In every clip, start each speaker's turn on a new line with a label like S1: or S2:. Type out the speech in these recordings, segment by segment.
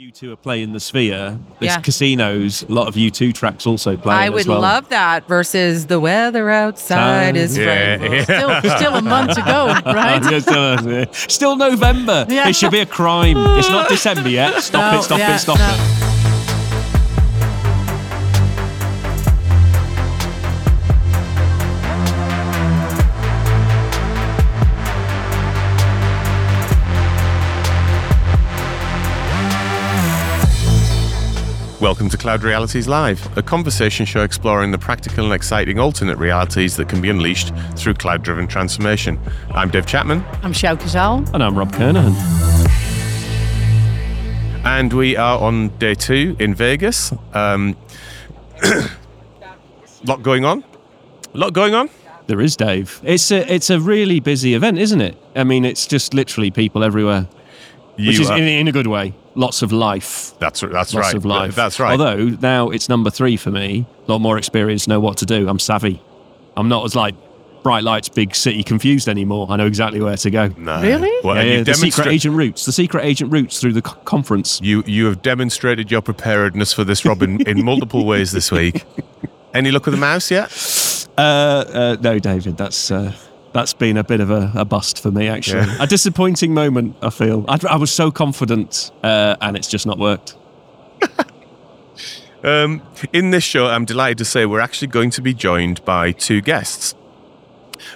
S1: U2 are playing the Sphere, there's
S2: Yeah.
S1: casinos, a lot of U2 tracks also playing.
S2: I
S1: as
S2: would
S1: well.
S2: love that versus the weather outside is
S3: Yeah, yeah.
S4: Still, still a month to go, right?
S1: Still. Still November.
S4: Yeah.
S1: It should be a crime. It's not December yet. Stop
S4: No,
S1: it, stop
S4: yeah,
S1: it, stop
S4: no.
S1: it.
S3: Welcome to Cloud Realities Live, a conversation show exploring the practical and exciting alternate realities that can be unleashed through cloud driven transformation. I'm Dave Chapman,
S4: I'm Sjoukje Zaal.
S1: And I'm Rob Kernahan.
S3: and we are on day two in Vegas. Um, lot going on. A lot going on.
S1: There is Dave. It's a it's a really busy event, isn't it? I mean, it's just literally people everywhere, which is
S3: are-
S1: in, in a good way. Lots of life.
S3: that's that's
S1: Lots
S3: right.
S1: of life.
S3: That's right.
S1: Although now it's number three for me. A lot more experience, know what to do. I'm savvy. I'm not as like bright lights, big city confused anymore. I know exactly where to go.
S3: No.
S4: Really?
S3: Well,
S1: Yeah, yeah,
S3: you've
S1: the secret agent routes. The secret agent routes through the co- conference.
S3: You you have demonstrated your preparedness for this, Robin, in, in multiple ways this week. Any luck with the mouse yet?
S1: Uh, uh, no, David, that's uh, that's been a bit of a, a bust for me, actually.
S3: Yeah.
S1: A disappointing moment, I feel. I, I was so confident, uh, and it's just not worked.
S3: Um, in this show, I'm delighted to say we're actually going to be joined by two guests.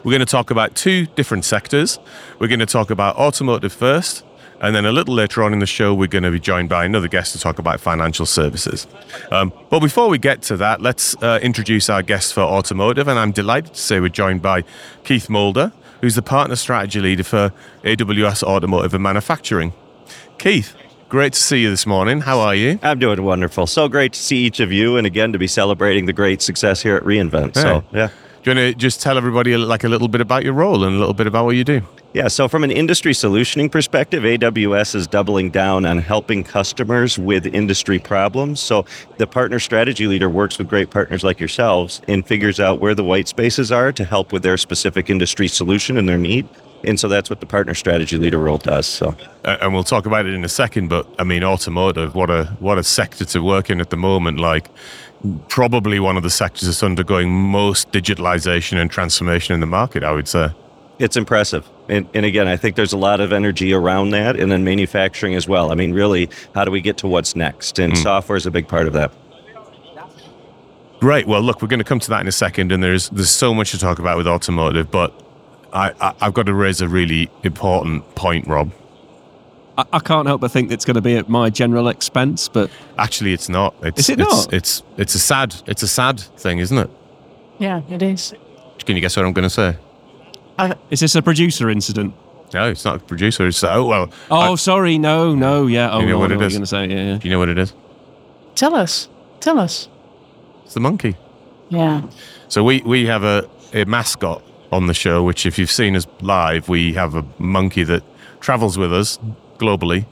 S3: We're going to talk about two different sectors. We're going to talk about automotive first, and then a little later on in the show, we're going to be joined by another guest to talk about financial services. Um, but before we get to that, let's uh, introduce our guest for automotive. And I'm delighted to say we're joined by Keith Mulder, who's the partner strategy leader for AWS Automotive and Manufacturing. Keith, great to see you this morning. How are you?
S5: I'm doing wonderful. So great to see each of you, and again to be celebrating the great success here at reInvent. So yeah.
S3: Do you want to just tell everybody like a little bit about your role and a little bit about what you do?
S5: Yeah, so from an industry solutioning perspective, AWS is doubling down on helping customers with industry problems. So the partner strategy leader works with great partners like yourselves and figures out where the white spaces are to help with their specific industry solution and their need. And so that's what the partner strategy leader role does. So
S3: Uh, and we'll talk about it in a second. But I mean, automotive, what a what a sector to work in at the moment. Like, probably one of the sectors that's undergoing most digitalization and transformation in the market. I would say.
S5: It's impressive. And, and again, I think there's a lot of energy around that and then manufacturing as well. I mean, really, how do we get to what's next? And hmm. software is a big part of that.
S3: Great. Well, look, we're going to come to that in a second, and there's there's so much to talk about with automotive, but I, I I've got to raise a really important point, Rob.
S1: I, I can't help but think it's going to be at my general expense, but
S3: Actually, it's not. It's,
S1: Is it
S3: it's,
S1: not?
S3: It's it's a sad it's a sad thing, isn't it?
S4: Yeah, it is.
S3: Can you guess what I'm going to say?
S1: is this a producer incident?
S3: No, it's not a producer. It's oh well.
S1: Oh,
S3: I-
S1: sorry, no, no, yeah. Oh,
S3: You know
S1: no,
S3: what
S1: I
S3: it
S1: know
S3: is?
S1: going to say, yeah, yeah.
S3: do you know what it is?
S4: Tell us. Tell us.
S3: It's the monkey.
S4: Yeah.
S3: So we we have a, a mascot on the show, which if you've seen us live, we have a monkey that travels with us globally.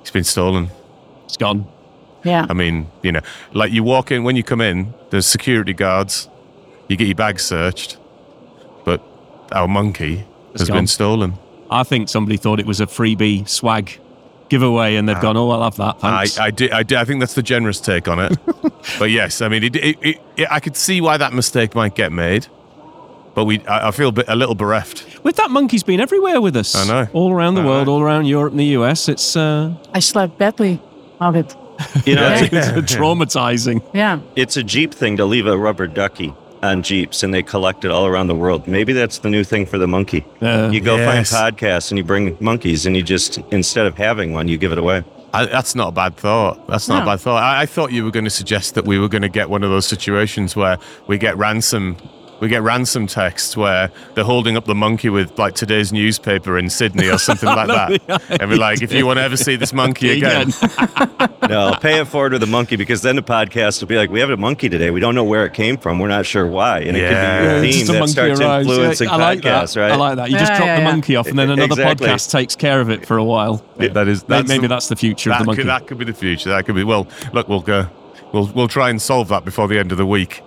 S3: It's been stolen.
S1: It's gone.
S4: Yeah.
S3: I mean, you know, like you walk in when you come in, there's security guards. You get your bag searched, but our monkey has
S1: gone.
S3: been stolen.
S1: I think somebody thought it was a freebie swag giveaway, and they've ah. gone, "Oh, I'll have that."
S3: I,
S1: Thanks.
S3: I, do, I, do, I think that's the generous take on it. but yes, I mean, it, it, it, it, I could see why that mistake might get made. But we, I, I feel a, bit, a little bereft.
S1: With that monkey's been everywhere with us.
S3: I know.
S1: All around the
S3: I
S1: world,
S3: know.
S1: all around Europe and the US. It's uh,
S4: I slept badly on it.
S5: You know, it's,
S1: it's traumatizing.
S4: Yeah.
S5: it's a Jeep thing to leave a rubber ducky on Jeeps and they collect it all around the world. Maybe that's the new thing for the monkey.
S1: Uh,
S5: you go
S3: yes.
S5: find podcasts and you bring monkeys and you just, instead of having one, you give it away.
S3: I, that's not a bad thought. That's not a bad thought. I, I thought you were going to suggest that we were going to get one of those situations where we get ransom. We get ransom texts where they're holding up the monkey with like today's newspaper in Sydney or something like that. And we're like, if you want to ever see this monkey again,
S5: No, I'll pay it forward with a monkey because then the podcast will be like, we have a monkey today. We don't know where it came from. We're not sure why. And it
S3: Yeah.
S5: could be
S1: Yeah,
S5: your
S1: just
S5: theme
S1: a
S5: that
S1: monkey
S5: starts
S1: arrives.
S5: influencing
S1: I like
S5: podcasts,
S1: that.
S5: right?
S1: I like that. You just
S4: Yeah,
S1: drop
S4: yeah,
S1: the
S4: yeah.
S1: monkey off, and then another
S5: Exactly.
S1: podcast takes care of it for a while.
S3: that is
S1: May-
S3: that's
S1: maybe
S3: the-
S1: that's the future of the monkey.
S3: Could, that could be the future. That could be. Well, look, we'll go. We'll we'll try and solve that before the end of the week.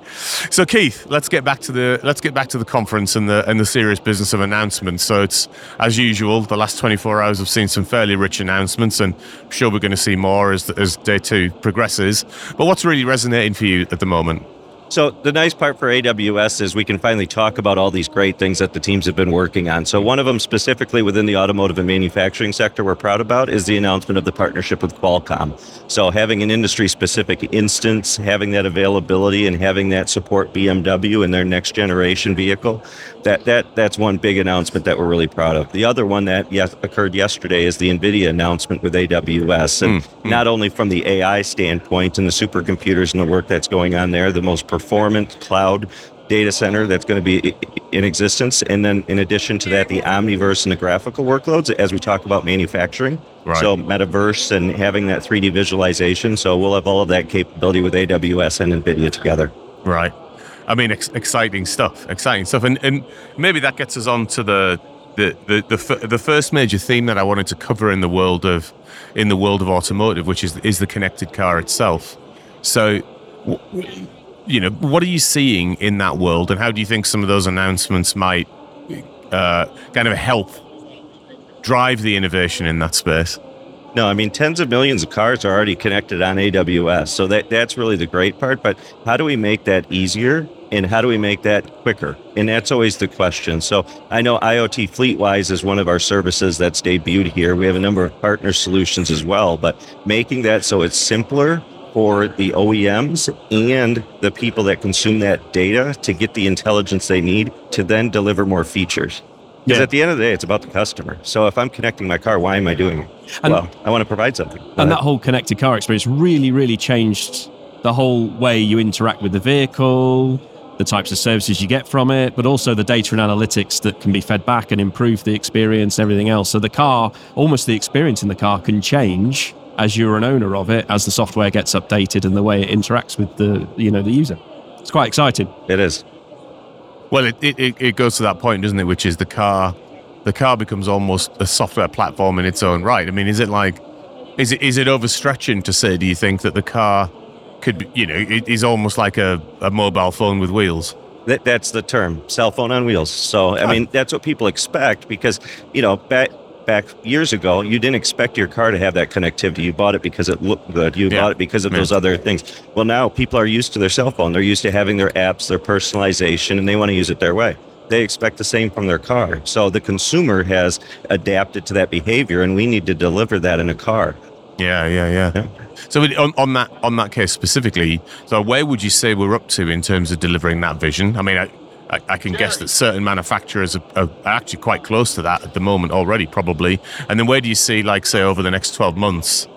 S3: So Keith, let's get back to the let's get back to the conference and the and the serious business of announcements. So it's as usual, the last 24 hours have seen some fairly rich announcements, and I'm sure we're going to see more as as day two progresses. But what's really resonating for you at the moment?
S5: So the nice part for AWS is we can finally talk about all these great things that the teams have been working on. So one of them specifically within the automotive and manufacturing sector we're proud about is the announcement of the partnership with Qualcomm. So having an industry specific instance, having that availability and having that support BMW in their next generation vehicle, that that that's one big announcement that we're really proud of. The other one that yes, occurred yesterday is the Nvidia announcement with AWS and mm, mm. not only from the AI standpoint and the supercomputers and the work that's going on there, the most performant cloud data center that's going to be in existence. And then in addition to that, the Omniverse and the graphical workloads as we talk about manufacturing.
S3: Right.
S5: So metaverse and having that 3D visualization. So we'll have all of that capability with AWS and NVIDIA together.
S3: Right. I mean, ex- exciting stuff. Exciting stuff, and and maybe that gets us on to the the the the, f- the first major theme that I wanted to cover in the world of in the world of automotive, which is is the connected car itself. So, you know, what are you seeing in that world, and how do you think some of those announcements might uh, kind of help drive the innovation in that space?
S5: No, I mean tens of millions of cars are already connected on AWS. So that that's really the great part. But how do we make that easier and how do we make that quicker? And that's always the question. So I know IoT FleetWise is one of our services that's debuted here. We have a number of partner solutions as well, but making that so it's simpler for the OEMs and the people that consume that data to get the intelligence they need to then deliver more features. Because
S1: Yeah.
S5: at the end of the day, it's about the customer. So if I'm connecting my car, why am I doing it?
S1: And-
S5: well, I want to provide something.
S1: And that whole connected car experience really, really changed the whole way you interact with the vehicle, the types of services you get from it, but also the data and analytics that can be fed back and improve the experience and everything else. So the car, almost the experience in the car can change as you're an owner of it, as the software gets updated and the way it interacts with the you know the user. It's quite exciting.
S5: It is.
S3: Well, it, it, it- goes to that point, doesn't it? Which is the car, the car becomes almost a software platform in its own right. I mean, is it like, is it is it overstretching to say? Do you think that the car could, you know, it is almost like a, a mobile phone with wheels?
S5: That, that's the term, cell phone on wheels. So, I ah. mean, that's what people expect because, you know, back back years ago, you didn't expect your car to have that connectivity. You bought it because it looked good. You
S3: Yeah.
S5: bought it because of
S3: Yeah.
S5: those other things. Well, now people are used to their cell phone. They're used to having their apps, their personalization, and they want to use it their way. They expect the same from their car. So the consumer has adapted to that behavior, and we need to deliver that in a car.
S3: Yeah, yeah, yeah.
S5: Yeah.
S3: So on, on that on that case specifically, so where would you say we're up to in terms of delivering that vision? I mean, I, I, I can guess that certain manufacturers are, are actually quite close to that at the moment already, probably. And then where do you see, like, say, over the next twelve months,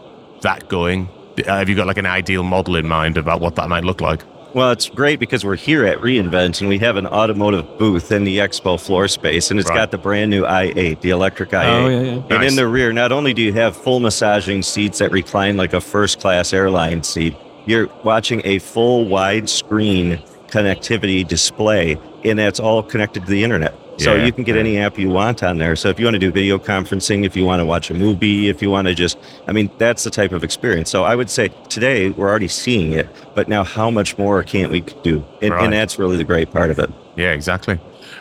S3: that going? Uh, Have you got like an ideal model in mind about what that might look like?
S5: Well, it's great because we're here at reInvent and we have an automotive booth in the expo floor space, and it's
S3: Right.
S5: got the brand new i8, the electric i8.
S1: Oh, yeah, yeah.
S5: And
S3: Nice.
S5: in the rear, not only do you have full massaging seats that recline like a first class airline seat, you're watching a full widescreen connectivity display, and that's all connected to the internet. So
S3: Yeah,
S5: you can get any app you want on there. So if you want to do video conferencing, if you want to watch a movie, if you want to just, I mean, that's the type of experience. So I would say today we're already seeing it, but now how much more can't we do? And,
S3: Right.
S5: and that's really the great part of it.
S3: Yeah, exactly.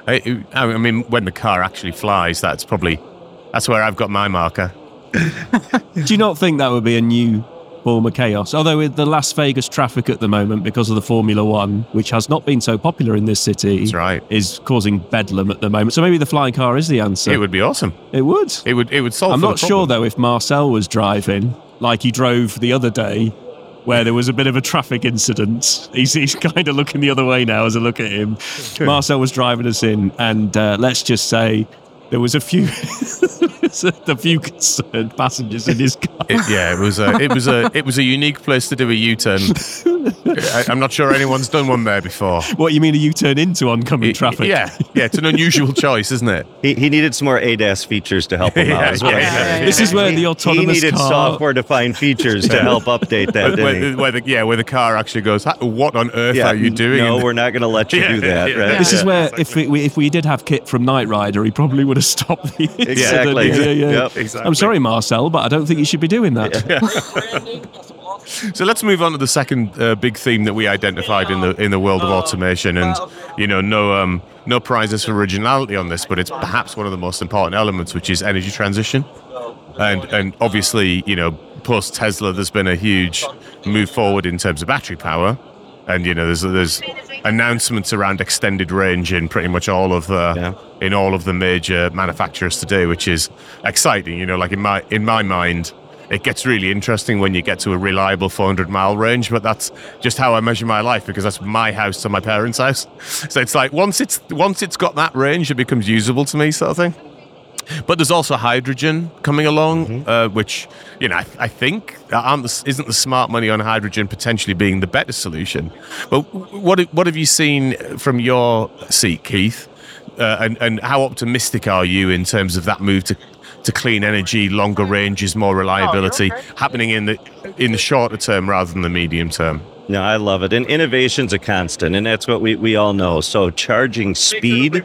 S3: I, I mean, when the car actually flies, that's probably that's where I've got my marker.
S1: Do you not think that would be a new form of chaos? Although with the Las Vegas traffic at the moment, because of the Formula One, which has not been so popular in this city,
S3: That's right.
S1: is causing bedlam at the moment. So maybe the flying car is the answer.
S3: It would be awesome.
S1: It would.
S3: It would it would solve.
S1: I'm not sure though if Marcel was driving like he drove the other day, where there was a bit of a traffic incident. He's, he's kind of looking the other way now as I look at him. Marcel was driving us in, and uh, let's just say there was a few, a few concerned passengers in his car.
S3: It, yeah, it was a it was a it was a unique place to do a U-turn. I, I'm not sure anyone's done one there before.
S1: What you mean a U-turn into oncoming traffic?
S3: Yeah, yeah, it's an unusual choice, isn't it?
S5: He, he needed some more ADAS features to help him
S3: Yeah,
S5: out. as well.
S3: yeah, yeah, yeah.
S1: This is where the autonomous He
S5: needed
S1: car.
S5: software defined features to help update that, didn't
S3: Where,
S5: he?
S3: the, where the yeah, where the car actually goes. What on earth are you doing?
S5: No,
S3: in
S5: we're not going to let you
S3: Yeah,
S5: do that.
S3: yeah,
S5: right?
S1: This is
S3: Yeah,
S1: where if we, if we did have KITT from Knight Rider, he probably would have stopped the incident.
S5: Exactly.
S1: Yeah, yeah.
S5: Yep.
S3: Exactly.
S1: I'm sorry, Marcel, but I don't think you should be doing that.
S3: So let's move on to the second uh, big theme that we identified in the in the world of automation, and you know, no um, no prizes for originality on this, but it's perhaps one of the most important elements, which is energy transition, and and obviously, you know, post Tesla, there's been a huge move forward in terms of battery power, and you know, there's there's announcements around extended range in pretty much all of the
S5: Yeah.
S3: in all of the major manufacturers today, which is exciting. You know, like in my in my mind, it gets really interesting when you get to a reliable 400 mile range. But that's just how I measure my life because that's my house to my parents' house. So it's like once it's once it's got that range, it becomes usable to me, sort of thing. But there's also hydrogen coming along, uh, which you know I, I think aren't the, isn't the smart money on hydrogen potentially being the better solution. But what what have you seen from your seat, Keith? Uh, and and how optimistic are you in terms of that move to to clean energy, longer ranges, more oh, reliability happening in the in the shorter term rather than the medium term?
S5: No, I love it. And innovation's a constant, and that's what we, we all know. So charging speed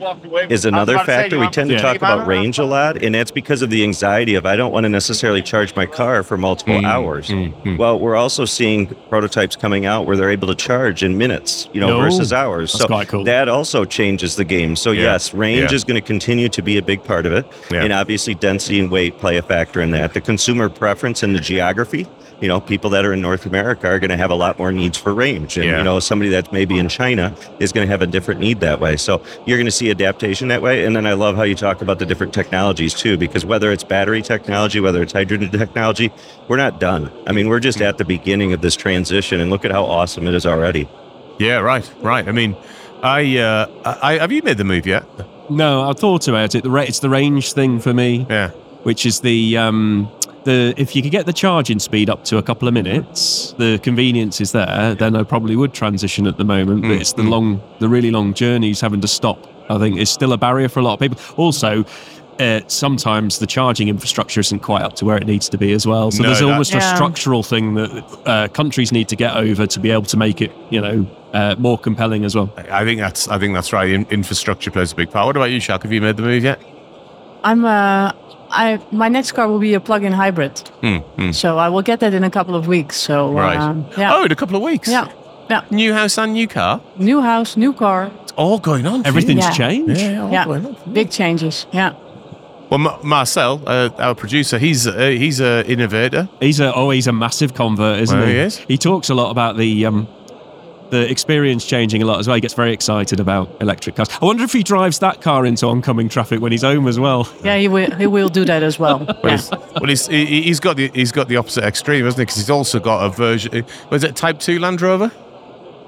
S5: is another factor. We tend to talk about range a lot, and that's because of the anxiety of I don't want to necessarily charge my car for multiple
S1: Mm,
S5: hours. Well, we're also seeing prototypes coming out where they're able to charge in minutes, you know,
S1: Oh,
S5: versus hours.
S1: that's
S5: so
S1: quite cool.
S5: that also changes the game. So
S3: Yeah.
S5: yes, range
S3: Yeah.
S5: is going to continue to be a big part of it,
S3: Yeah.
S5: and obviously density and weight play a factor in that. The consumer preference and the geography. You know, people that are in North America are going to have a lot more needs for range, and
S3: Yeah.
S5: you know, somebody that's maybe in China is going to have a different need that way. So you're going to see adaptation that way. And then I love how you talk about the different technologies too, because whether it's battery technology, whether it's hydrogen technology, we're not done. I mean, we're just at the beginning of this transition, and look at how awesome it is already.
S3: Yeah, right, right. I mean, I, uh, I have you made the move yet?
S1: No, I thought about it. The ra- it's the range thing for me,
S3: Yeah.
S1: which is the um, the if you could get the charging speed up to a couple of minutes, the convenience is there. Then I probably would transition at the moment. But it's the long, the really long journeys having to stop. I think is still a barrier for a lot of people. Also. Uh, sometimes the charging infrastructure isn't quite up to where it needs to be as well. So
S3: No,
S1: there's
S3: that-
S1: almost a structural thing that uh, countries need to get over to be able to make it, you know, uh, more compelling as well.
S3: I think that's I think that's right. In, infrastructure plays a big part. What about you, Sjoukje? Have you made the move yet?
S4: I'm uh, I my next car will be a plug-in hybrid,
S3: Hmm, hmm.
S4: so I will get that in a couple of weeks. So
S3: Right.
S4: um, yeah,
S3: Oh, in a couple of weeks.
S4: yeah, yeah.
S3: New house and new car.
S4: New house, new car.
S3: It's all going on.
S1: Everything's
S4: Yeah.
S1: changed.
S3: Yeah, all
S4: Yeah,
S3: going on.
S4: big changes. Yeah.
S3: Well, Ma- Marcel, uh, our producer, he's uh, he's an innovator.
S1: He's a oh, he's a massive convert, isn't
S3: Well,
S1: he?
S3: he is.
S1: He talks a lot about the um, the experience changing a lot as well. He gets very excited about electric cars. I wonder if he drives that car into oncoming traffic when he's home as well.
S4: Yeah, he will. He will do that as well.
S3: Well,
S4: yeah.
S3: he's, well, he's he- he's got the he's got the opposite extreme, hasn't he? Because he's also got a version. Was it Type Two Land Rover?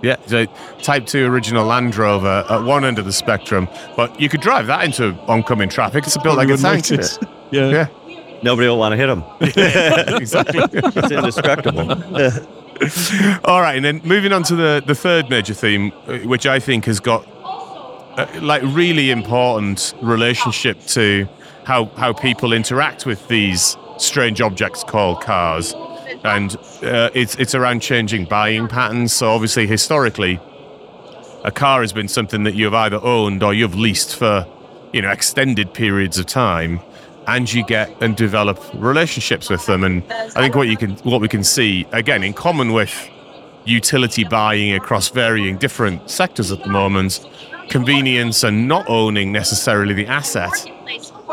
S3: Yeah, so Type Two original Land Rover at one end of the spectrum, but you could drive that into oncoming traffic. It's a built like a tank. it?
S1: Yeah.
S3: Yeah,
S5: Nobody will want to hit them.
S3: exactly.
S5: It's indestructible.
S3: All right, and then moving on to the, the third major theme, uh, which I think has got uh, like really important relationship to how how people interact with these strange objects called cars, and uh, it's it's around changing buying patterns. So obviously, historically, a car has been something that you've either owned or you've leased for you know extended periods of time and you get and develop relationships with them. And i think what you can what we can see again in common with utility buying across varying different sectors at the moment convenience and not owning necessarily the asset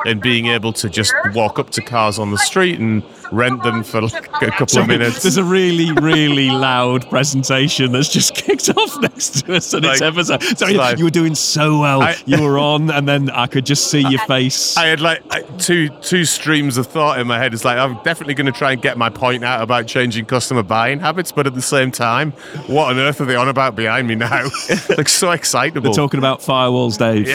S3: and being able to just walk up to cars on the street and rent them for like a couple of minutes
S1: There's a really, really loud presentation that's just kicked off next to us, and it's ever so. Sorry,
S3: like-
S1: you were doing so well.
S3: I-
S1: you were on, and then I could just see your face.
S3: I had like two two streams of thought in my head. It's like I'm definitely going to try and get my point out about changing customer buying habits, but at the same time, what on earth are they on about behind me now? like so excitable.
S1: We're talking about firewalls, Dave.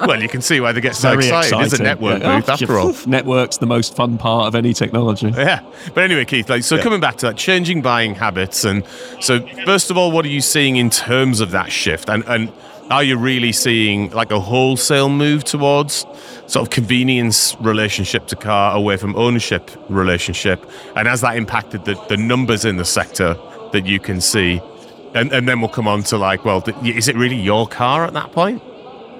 S3: well, you can see why they get so
S1: Very
S3: excited. It's a network
S1: Yeah.
S3: booth after all.
S1: Network's the most fun part of any technology.
S3: Yeah, but anyway, Keith. Like, so coming back to that, changing buying habits, and so first of all, what are you seeing in terms of that shift, and and are you really seeing like a wholesale move towards sort of convenience relationship to car away from ownership relationship, and has that impacted the the numbers in the sector that you can see, and and then we'll come on to like, well, th- is it really your car at that point?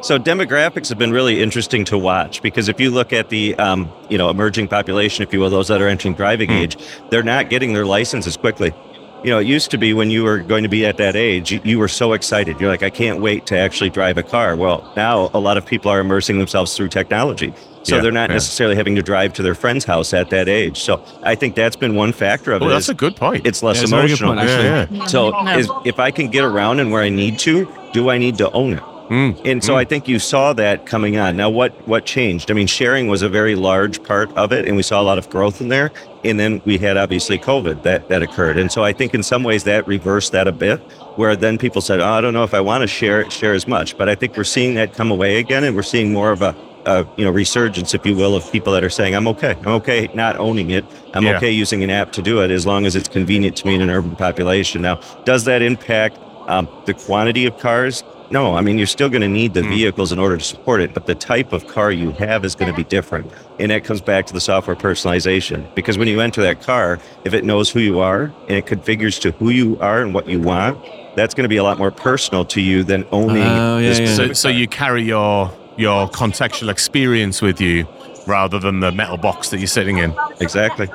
S5: So demographics have been really interesting to watch because if you look at the um, you know emerging population, if you will, those that are entering driving age, they're not getting their licenses quickly. You know, it used to be when you were going to be at that age, you, you were so excited. You're like, I can't wait to actually drive a car. Well, now a lot of people are immersing themselves through technology. So
S3: Yeah,
S5: they're not
S3: yeah.
S5: necessarily having to drive to their friend's house at that age. So I think that's been one factor of
S3: Well,
S5: it.
S3: that's a good point.
S5: It's less
S1: Yeah, it's a very good
S5: emotional.
S1: point, actually.
S3: yeah, yeah.
S5: So
S4: No.
S5: is, if I can get around and where I need to, do I need to own it?
S3: Mm,
S5: And so I think you saw that coming on. Now, what what changed? I mean, sharing was a very large part of it, and we saw a lot of growth in there. And then we had obviously COVID that that occurred, and so I think in some ways that reversed that a bit. Where then people said, oh, I don't know if I want to share share as much, but I think we're seeing that come away again, and we're seeing more of a. a you know, resurgence, if you will, of people that are saying, "I'm okay. I'm okay not owning it. I'm
S3: Yeah.
S5: okay using an app to do it, as long as it's convenient to me in an urban population." Now, does that impact um, the quantity of cars? No, I mean you're still going to need the hmm. vehicles in order to support it, but the type of car you have is going to be different, and that comes back to the software personalization. Because when you enter that car, if it knows who you are and it configures to who you are and what you want, that's going to be a lot more personal to you than owning.
S1: Oh, yeah, yeah.
S3: So, so you carry your your contextual experience with you rather than the metal box that you're sitting in.
S5: exactly.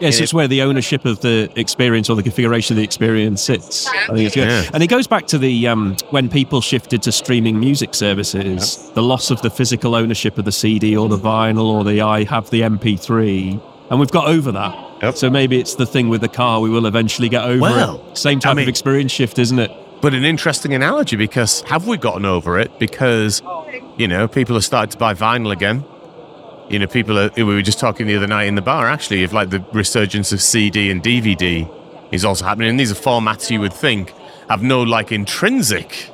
S1: Yes, it's where the ownership of the experience or the configuration of the experience sits. I think it's good.
S3: Yeah.
S1: And it goes back to the um, when people shifted to streaming music services, the loss of the physical ownership of the CD or the vinyl or the I have the MP3. And we've got over that.
S5: Yep.
S1: So maybe it's the thing with the car we will eventually get over
S3: Well,
S1: it. Same type
S3: I mean-
S1: of experience shift, isn't it?
S3: But an interesting analogy because have we gotten over it? Because, you know, people have started to buy vinyl again. You know, people are, we were just talking the other night in the bar actually, of like the resurgence of CD and DVD is also happening. And these are formats you would think have no like intrinsic,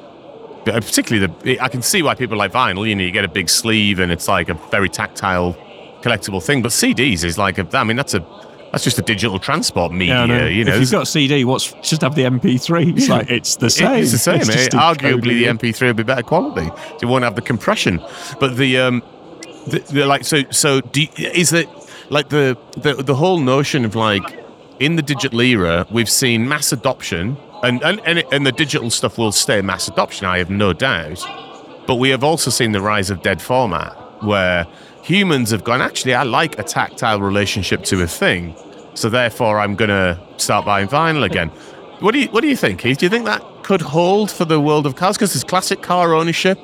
S3: particularly the, I can see why people like vinyl. You know, you get a big sleeve and it's like a very tactile, collectible thing. But CDs is like a, I mean, that's a, that's just a digital transport media,
S1: I know.
S3: you know.
S1: if you've got a CD, what's just have the MP3? It's like it's the same.
S3: It's the same.
S1: It's just
S3: Arguably, the. MP3 will be better quality. So you won't have the compression. But the, um, the, the like, so, so you- is it like the, the, the whole notion of like in the digital era, we've seen mass adoption and, and, and, it, and the digital stuff will stay mass adoption, I have no doubt. But we have also seen the rise of dead format where humans have gone, actually, I like a tactile relationship to a thing. So therefore, I'm going to start buying vinyl again. What do you What do you think, Keith? Do you think that could hold for the world of cars? Because there's classic car ownership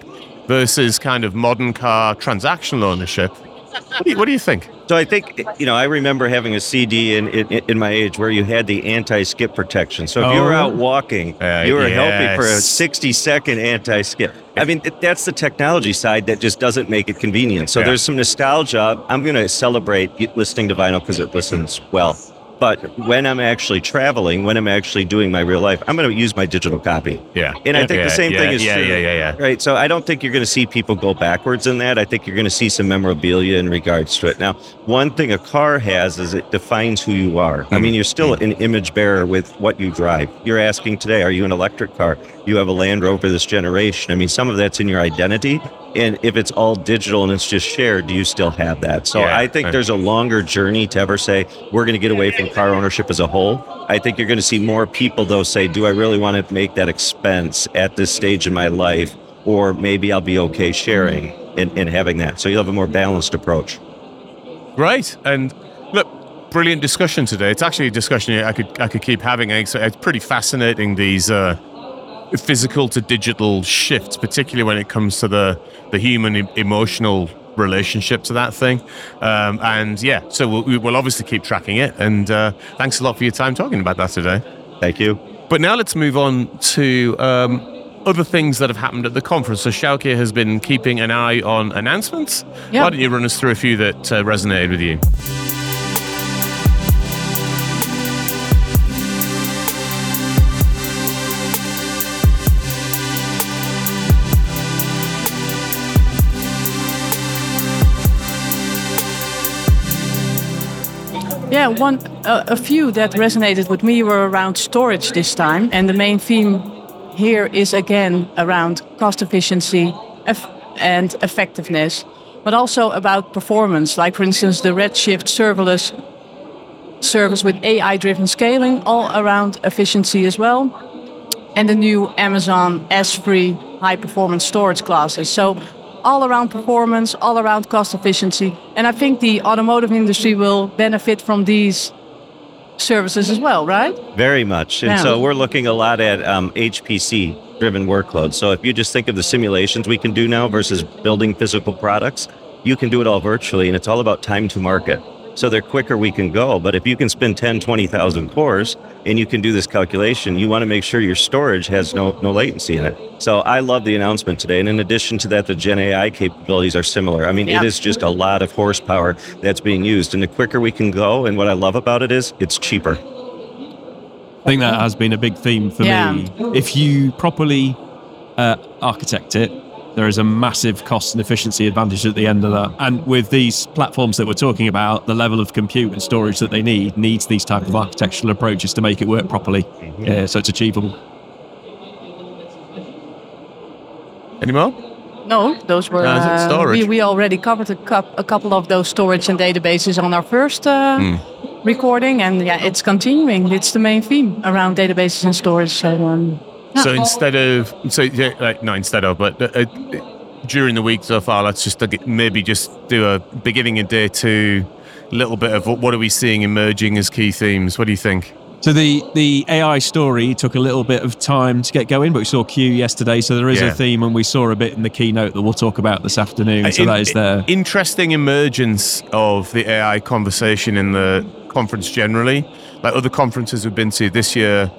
S3: versus kind of modern car transactional ownership. What do you, what do you think?
S5: So I think you know I remember having a CD in in, in my age where you had the anti-skip protection. So if you were
S1: Oh.
S5: out walking,
S3: Uh,
S5: you were helping for a 60 second anti-skip. I mean that's the technology side that just doesn't make it convenient. So
S3: Yeah.
S5: there's some nostalgia. I'm going to celebrate listening to vinyl because it listens well. But when I'm actually traveling, when I'm actually doing my real life, I'm going to use my digital copy.
S3: Yeah.
S5: And I think
S3: Yeah,
S5: the same
S3: yeah,
S5: thing is
S3: yeah,
S5: true.
S3: yeah, yeah, yeah.
S5: Right. So I don't think you're going to see people go backwards in that. I think you're going to see some memorabilia in regards to it. Now, one thing a car has is it defines who you are. I mean, mm-hmm. you're still mm-hmm. an image bearer with what you drive. You're asking today, are you an electric car? You have a Land Rover this generation. I mean, some of that's in your identity. And if it's all digital and it's just shared, do you still have that? So. I think there's a longer journey to ever say we're going to get away from car ownership as a whole. I think you're going to see more people though say, "Do I really want to make that expense at this stage in my life, or maybe I'll be okay sharing and, and having that." So you'll have a more balanced approach.
S3: Great. And look, brilliant discussion today. It's actually a discussion I could I could keep having. It's, pretty fascinating these uh, physical to digital shifts, particularly when it comes to the the human emotional relationship to that thing. Um, and yeah, so we'll, we will obviously keep tracking it. And uh, thanks a lot for your time talking about that today.
S5: Thank you.
S3: But now let's move on to um, other things that have happened at the conference. So Sjoukje has been keeping an eye on announcements.
S4: Yeah.
S3: Why don't you run us through a few that uh, resonated with you?
S4: Yeah, one uh, a few that resonated with me were around storage this time, and the main theme here is again around cost efficiency eff- and effectiveness, but also about performance. Like for instance, the Redshift serverless service with AI-driven scaling, all around efficiency as well. and the new Amazon S3 high performance storage classes. So all around performance, all around cost efficiency. And I think the automotive industry will benefit from these services as well, right?
S5: Very much. And
S4: Yeah.
S5: so we're looking a lot at um, HPC driven workloads. So if you just think of the simulations we can do now versus building physical products, you can do it all virtually and it's all about time to market. So the quicker we can go. But if you can spend 10, 20,000 cores and you can do this calculation, you want to make sure your storage has no, no latency in it. So I love the announcement today. And in addition to that, the Gen AI capabilities are similar. I mean,
S4: Yeah.
S5: it is just a lot of horsepower that's being used. And the quicker we can go, and what I love about it is it's cheaper.
S1: I think that has been a big theme for
S4: Yeah.
S1: me. If you properly uh, architect it, there is a massive cost and efficiency advantage at the end of that. And with these platforms that we're talking about, the level of compute and storage that they need needs these type of architectural approaches to make it work properly. Yeah, so it's achievable.
S3: Any more?
S4: No, those were. Uh,
S3: storage.
S4: we, we already covered a, cou- a couple of those storage and databases on our first uh,
S3: Hmm.
S4: recording, and yeah, it's continuing. It's the main theme around databases and storage. So, um,
S3: So instead of so yeah, like no instead of but uh, uh, during the week so far, let's just uh, maybe just do a beginning of day two, little bit of what, what are we seeing emerging as key themes? What do you think?
S1: So the the AI story took a little bit of time to get going, but we saw Q yesterday, so there is
S3: Yeah.
S1: a theme, and we saw a bit in the keynote that we'll talk about this afternoon. So
S3: In-
S1: that is there.
S3: Interesting emergence of the AI conversation in the conference generally. Like other conferences we've been to this year,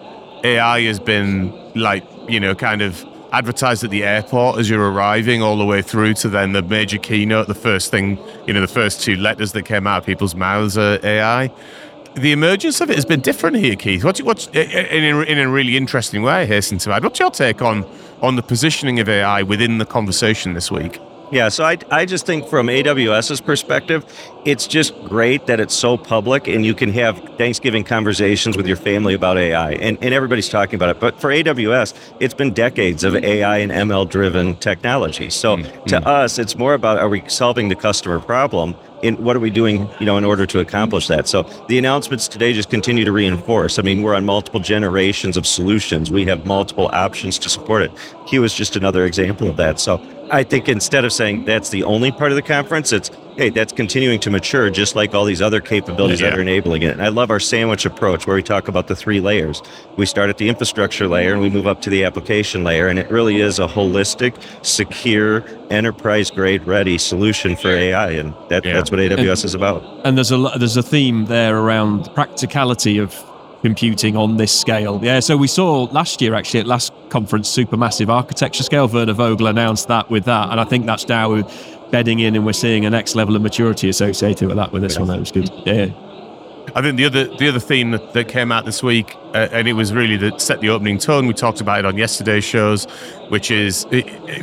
S3: AI has been like, you know, kind of advertised at the airport as you're arriving all the way through to then the major keynote, the first thing, you know, the first two letters that came out of people's mouths are AI. The emergence of it has been different here, Keith. What's, what's in, a, in a really interesting way, I hasten to add. What's your take on on the positioning of AI within the conversation this week?
S5: Yeah, so I, I just think from AWS's perspective, it's just great that it's so public and you can have Thanksgiving conversations with your family about AI and, and everybody's talking about it. But for AWS, it's been decades of AI and ML driven technology. So mm, to mm. us, it's more about are we solving the customer problem and what are we doing, you know, in order to accomplish that? So the announcements today just continue to reinforce. I mean, we're on multiple generations of solutions. We have multiple options to support it. Q is just another example of that. So I think instead of saying that's the only part of the conference, it's hey, that's continuing to mature just like all these other capabilities that are enabling it. And I love our sandwich approach where we talk about the three layers. We start at the infrastructure layer and we move up to the application layer. And it really is a holistic, secure, enterprise grade ready solution for AI. And that,
S3: Yeah.
S5: that's what AWS is about.
S1: and there's a there's a theme there around practicality of computing on this scale. Yeah, so we saw last year actually at last conference supermassive architecture scale. Werner Vogel announced that with that, and I think that's now bedding in, and we're seeing a next level of maturity associated with that with this one. That was good. Yeah.
S3: I think the other the other theme that, that came out this week, uh, and it was really that set the opening tone. We talked about it on yesterday's shows, which is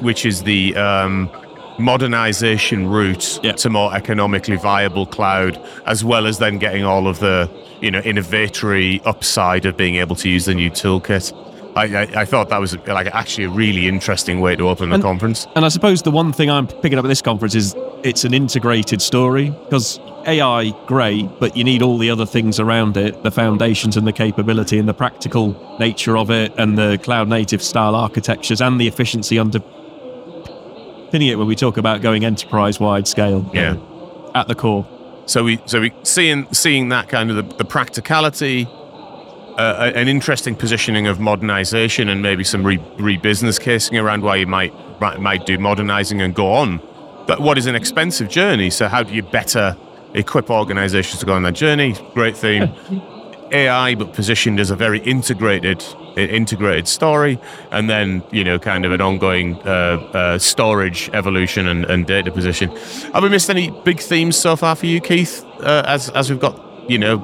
S3: which is the um, modernization route
S1: Yeah.
S3: to more economically viable cloud, as well as then getting all of the you know innovatory upside of being able to use the new toolkit. I, I, I thought that was like actually a really interesting way to open the
S1: And-
S3: conference.
S1: And I suppose the one thing I'm picking up at this conference is it's an integrated story because AI, great, but you need all the other things around it the foundations and the capability and the practical nature of it and the cloud native style architectures and the efficiency underpinning it when we talk about going enterprise wide scale.
S3: Yeah.
S1: At the core.
S3: So we so we seeing seeing that kind of the, the practicality, uh, an interesting positioning of modernization, and maybe some re, re-business casing around why you might might, might do modernizing and go on. But what is an expensive journey? So how do you better equip organizations to go on that journey? Great theme. AI, but positioned as a very integrated integrated story, and then you know, kind of an ongoing uh, uh, storage evolution and, and data position. Have we missed any big themes so far for you, Keith? Uh, as as we've got you know,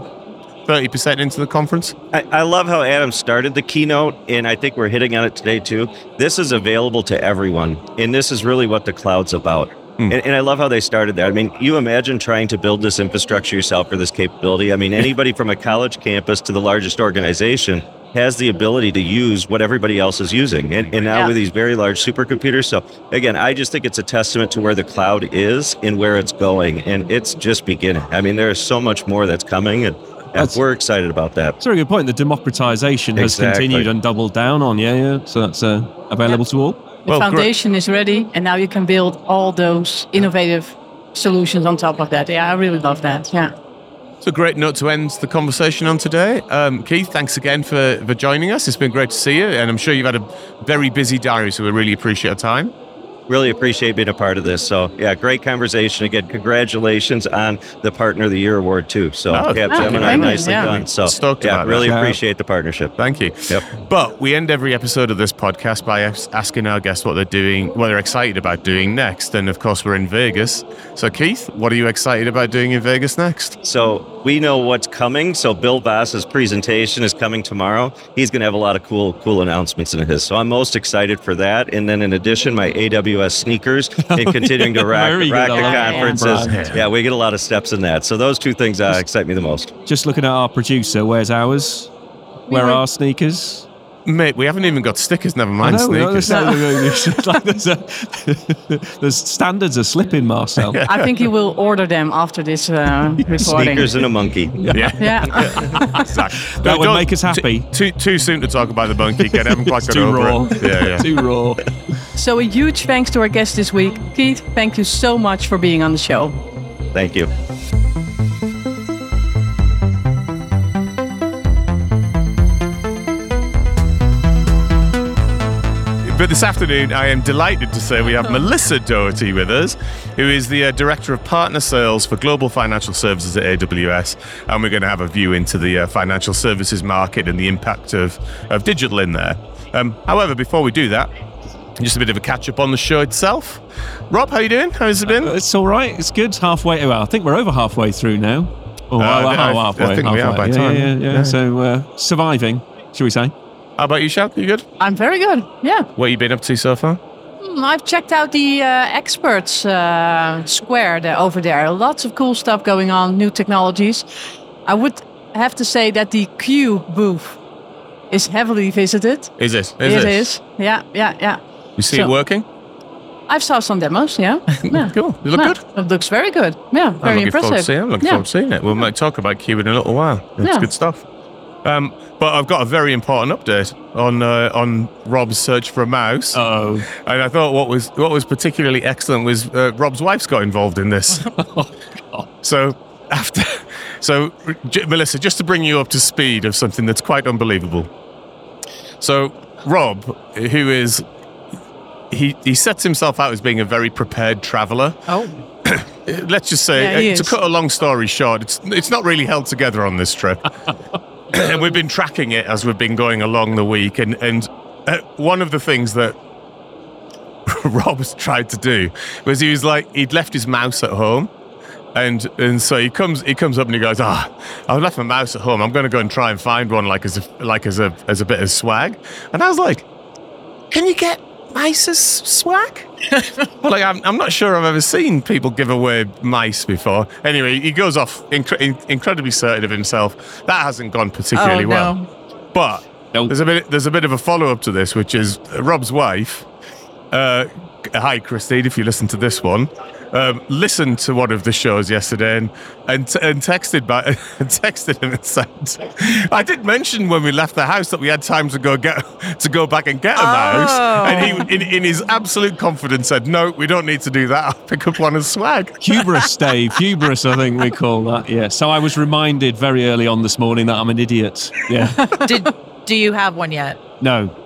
S3: thirty percent into the conference.
S5: I, I love how Adam started the keynote, and I think we're hitting on it today too. This is available to everyone, and this is really what the cloud's about. Hmm. And, and I love how they started there. I mean, you imagine trying to build this infrastructure yourself for this capability. I mean, anybody from a college campus to the largest organization has the ability to use what everybody else is using. And, and now
S4: Yeah.
S5: with these very large supercomputers. So again, I just think it's a testament to where the cloud is and where it's going. And it's just beginning. I mean, there is so much more that's coming. And
S1: That's-
S5: we're excited about that.
S1: That's a very good point. The democratization has continued and doubled down on. Yeah, yeah. So that's uh, available to all.
S4: The
S3: Well, great.
S4: foundation is ready, and now you can build all those innovative solutions on top of that. Yeah, I really love that. Yeah.
S3: It's a great note to end the conversation on today. Um, Keith, thanks again for, for joining us. It's been great to see you, and I'm sure you've had a very busy diary, so we really appreciate your time.
S5: Really appreciate being a part of this. So yeah, great conversation again. Congratulations on the Partner of the Year award too. So
S3: Oh,
S5: yeah,
S3: thank you
S5: Gemini, nicely
S4: Yeah.
S5: done. So
S3: Stoked
S5: yeah,
S3: about that.
S5: really
S1: Yeah.
S5: appreciate the partnership.
S3: Thank you.
S5: Yep.
S3: But we end every episode of this podcast by asking our guests what they're doing, what they're excited about doing next. And of course, we're in Vegas. So, Keith, what are you excited about doing in Vegas next?
S5: So we know what's coming. So Bill Vass's presentation is coming tomorrow. He's going to have a lot of cool, cool announcements in his. So I'm most excited for that. And then in addition, my AWS sneakers and continuing to rack,
S1: Very good.
S5: rock
S1: I
S5: the conferences.
S1: brand.
S5: Yeah, we get a lot of steps in that. So those two things uh, excite me the most.
S1: Just looking at our producer, where's ours? Where
S4: were-
S1: are sneakers?
S3: Mate, we haven't even got stickers, never mind
S1: I know,
S3: sneakers.
S1: there's, there's- like there's, a, there's standards are slipping, Marcel.
S4: I think you will order them after this uh, recording.
S5: Sneakers and a monkey.
S3: Yeah.
S4: Yeah.
S3: Exactly.
S1: That would make us happy.
S3: Too, too soon to talk about the monkey. Get haven't quite got
S1: Too
S3: over
S1: raw.
S3: it. Yeah, yeah.
S1: Too raw.
S4: So a huge thanks to our guest this week, Keith. Thank you so much for being on the show.
S5: Thank you.
S3: But this afternoon, I am delighted to say we have Melissa Dougherty with us, who is the uh, Director of Partner Sales for Global Financial Services at AWS. And we're going to have a view into the uh, financial services market and the impact of, of digital in there. Um, however, before we do that, just a bit of a catch up on the show itself. Rob, how are you doing? How's it been?
S1: It's all right. It's good. Halfway. Well, I think we're over halfway through now. Oh,
S3: Uh,
S1: well,
S3: I- I- I
S1: halfway.
S3: think we are by
S1: yeah,
S3: time.
S1: Yeah, yeah,
S3: Yeah.
S1: So uh, surviving, shall we say?
S3: How about you, Shal? You good?
S4: I'm very good. Yeah.
S3: What have you been up to so far?
S4: Mm, I've checked out the uh, experts uh, square there, over there. Lots of cool stuff going on, new technologies. I would have to say that the Q booth is heavily visited.
S3: Is it? Is
S4: It
S3: it?
S4: is. Yeah, yeah, yeah.
S3: You see
S4: So-
S3: it working?
S4: I've saw some demos. Yeah. yeah.
S3: Cool. You look
S4: Yeah,
S3: good.
S4: It looks very good. Yeah,
S3: I'm
S4: very impressive.
S3: I'm looking
S4: yeah.
S3: forward to seeing it. We might talk about Q in a little while. It's
S4: Yeah.
S3: good stuff. Um, but I've got a very important update on uh, on Rob's search for a mouse.
S1: Oh,
S3: And I thought what was what was particularly excellent was uh, Rob's wife's got involved in this. oh, so after, so J- Melissa, just to bring you up to speed of something that's quite unbelievable. So Rob, who is he he sets himself out as being a very prepared traveller.
S2: Oh,
S3: Let's just say,
S4: Yeah,
S3: uh, to cut a long story short, it's it's not really held together on this trip. and we've been tracking it as we've been going along the week. And and uh, one of the things that Rob's tried to do was he was like he'd left his mouse at home. And and so he comes he comes up and he goes, ah, I've left my mouse at home. I'm going to go and try and find one like as a like as a as a bit of swag. And I was like, can you get mice as swag? like I'm, I'm not sure I've ever seen people give away mice before. Anyway, he goes off incre- in- incredibly certain of himself. That hasn't gone particularly
S2: Oh,
S3: well.
S2: no.
S3: But
S1: Nope.
S3: there's a bit there's a bit of a follow up to this, which is Rob's wife. Uh, hi, Christine, if you listen to this one. Um, listened to one of the shows yesterday and and, t- and texted back and texted him and said, "I did mention when we left the house that we had time to go get to go back and get a mouse." And he, in, in his absolute confidence, said, "No, we don't need to do that. I'll pick up one as swag."
S1: hubris, Dave. Hubris, I think we call that. Yeah. So I was reminded very early on this morning that I'm an idiot. Yeah.
S2: did do you have one yet?
S1: No.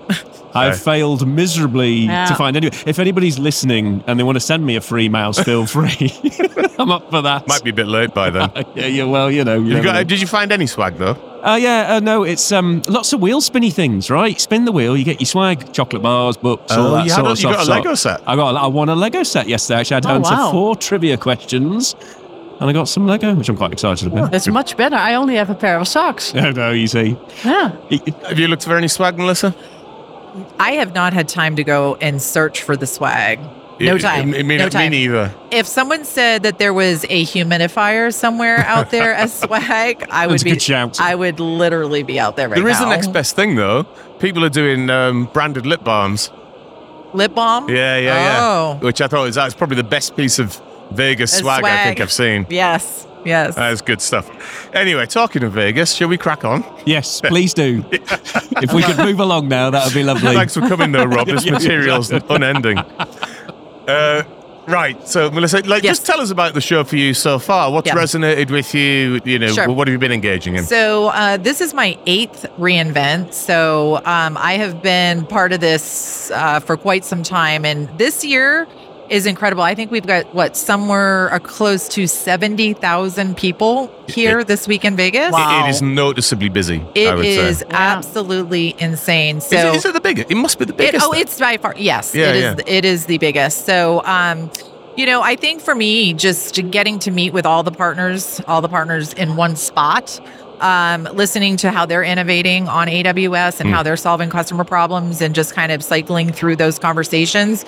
S1: I've failed miserably
S4: Yeah.
S1: to find anyone. If anybody's listening and they want to send me a free mouse, feel free. I'm up for that.
S3: Might be a bit late by then.
S1: Yeah, yeah. Well, you know. You
S3: You
S1: know.
S3: got, did you find any swag though?
S1: Uh, yeah, uh, no, it's um, lots of wheel spinny things, right? Spin the wheel, you get your swag, chocolate bars, books, all
S3: Oh,
S1: that
S3: you
S1: sort
S3: had a-
S1: of
S3: you got a Lego set?
S1: I got, I won a Lego set yesterday. Actually, I had to
S4: Oh,
S1: answer
S4: wow.
S1: four trivia questions, and I got some Lego, which I'm quite excited about.
S4: That's much better. I only have a pair of socks.
S1: No, no, you see,
S4: Yeah.
S3: Have you looked for any swag, Melissa?
S2: I have not had time to go and search for the swag. No
S3: Yeah,
S2: time.
S3: Me, me,
S2: no
S3: me
S2: time.
S3: neither.
S2: If someone said that there was a humidifier somewhere out there as swag, I would be. I would literally be out there right
S3: There is
S2: now.
S3: the next best thing though. People are doing um, branded lip balms.
S2: lip balm.
S3: Yeah, yeah, yeah.
S2: Oh.
S3: Which I thought is that's probably the best piece of Vegas
S2: A
S3: swag, I think. I've seen.
S2: Yes. Yes.
S3: That's good stuff. Anyway, talking of Vegas, shall we crack on?
S1: Yes, please do. if we could move along now, that would be lovely.
S3: Thanks for coming, though, Rob. This material's unending. Uh, right. So, Melissa, like,
S2: Yes.
S3: just tell us about the show for you so far. What's
S2: Yeah.
S3: resonated with you? You know,
S2: Sure.
S3: what have you been engaging in?
S2: So uh, this is my eighth reinvent. So um, I have been part of this uh, for quite some time, and this year is incredible. I think we've got what somewhere uh, close to seventy thousand people here this week in Vegas.
S3: It- it is noticeably busy. I
S2: It
S3: would
S2: is
S3: say.
S2: absolutely insane. So
S3: Is it, is it the biggest? It must be the
S2: it,
S3: biggest.
S2: oh, it's by far yes.
S3: Yeah,
S2: it is.
S3: yeah.
S2: It is the biggest. So, um, you know, I think for me, just getting to meet with all the partners, all the partners in one spot, um, listening to how they're innovating on AWS and
S3: Hmm.
S2: how they're solving customer problems, and just kind of cycling through those conversations.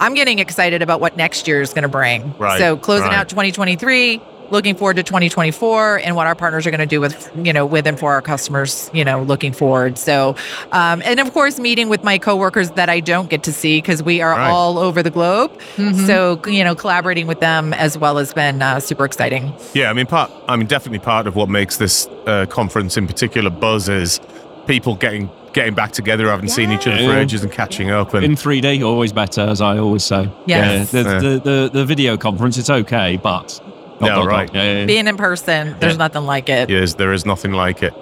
S2: I'm getting excited about what next year is going to bring.
S3: Right,
S2: So, closing
S3: right.
S2: out 2023 looking forward to 2024 and what our partners are going to do with you know with and for our customers you know looking forward so um, and of course meeting with my coworkers that i don't get to see because we are
S3: Right.
S2: all over the globe so you know collaborating with them as well has been uh, super exciting
S3: Yeah, I mean, part. I mean, definitely part of what makes this uh, conference in particular buzz is people getting getting back together, haven't seen each other for ages, and catching up. And
S1: In 3D, always better, as I always say.
S2: Yes.
S1: Yeah, the,
S3: Yeah.
S1: The, the, the video conference, it's okay, but. dot,
S3: No,
S1: dot,
S3: right.
S1: dot. Yeah, yeah, yeah.
S2: being in person there's
S1: Yeah.
S2: nothing like it
S3: yes, there is nothing like it.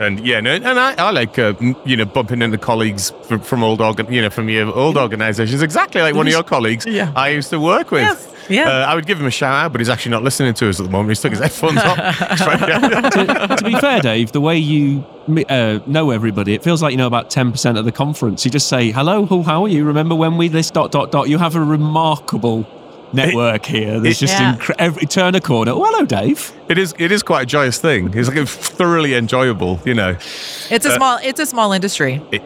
S3: And yeah, no, and I, I like uh, you know bumping into colleagues from, from old organ, you know from your old organisations, exactly like one of your colleagues
S2: Yeah.
S3: I used to work with.
S2: Yes, yeah.
S3: Uh, I would give him a shout out, but he's actually not listening to us at the moment. He's took his headphones off.
S1: To, to be fair, Dave, the way you uh, know everybody, it feels like you know about 10% of the conference. You just say, hello, who, how are you? Remember when we this dot, dot, dot? You have a remarkable network here. There's
S3: it-
S1: just
S2: Yeah.
S1: incre- every turn a corner. Oh, hello, Dave.
S3: it is it is quite a joyous thing. It's like thoroughly enjoyable. You know,
S2: it's a uh, small it's a small industry
S3: it,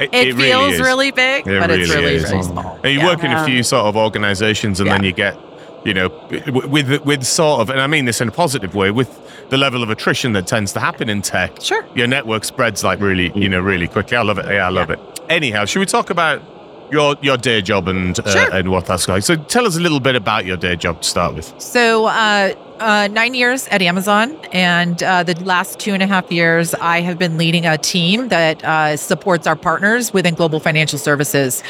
S3: it,
S2: it,
S3: it
S2: feels
S3: is.
S2: really big
S3: It
S2: but it's
S3: really
S2: really
S3: is.
S2: very small
S3: And you
S2: Yeah.
S3: work in a few um, sort of organizations, and then you get, you know, with with sort of, and I mean this in a positive way, with the level of attrition that tends to happen in tech.
S2: Sure.
S3: Your network spreads like really, you know, really quickly. I love it. Yeah, I love
S2: Yeah.
S3: it. Anyhow, should we talk about your your day job and uh,
S2: Sure.
S3: and what that's like? So tell us a little bit about your day job to start with.
S2: So, uh, uh, nine years at Amazon, and uh, the last two and a half years, I have been leading a team that uh, supports our partners within global financial services.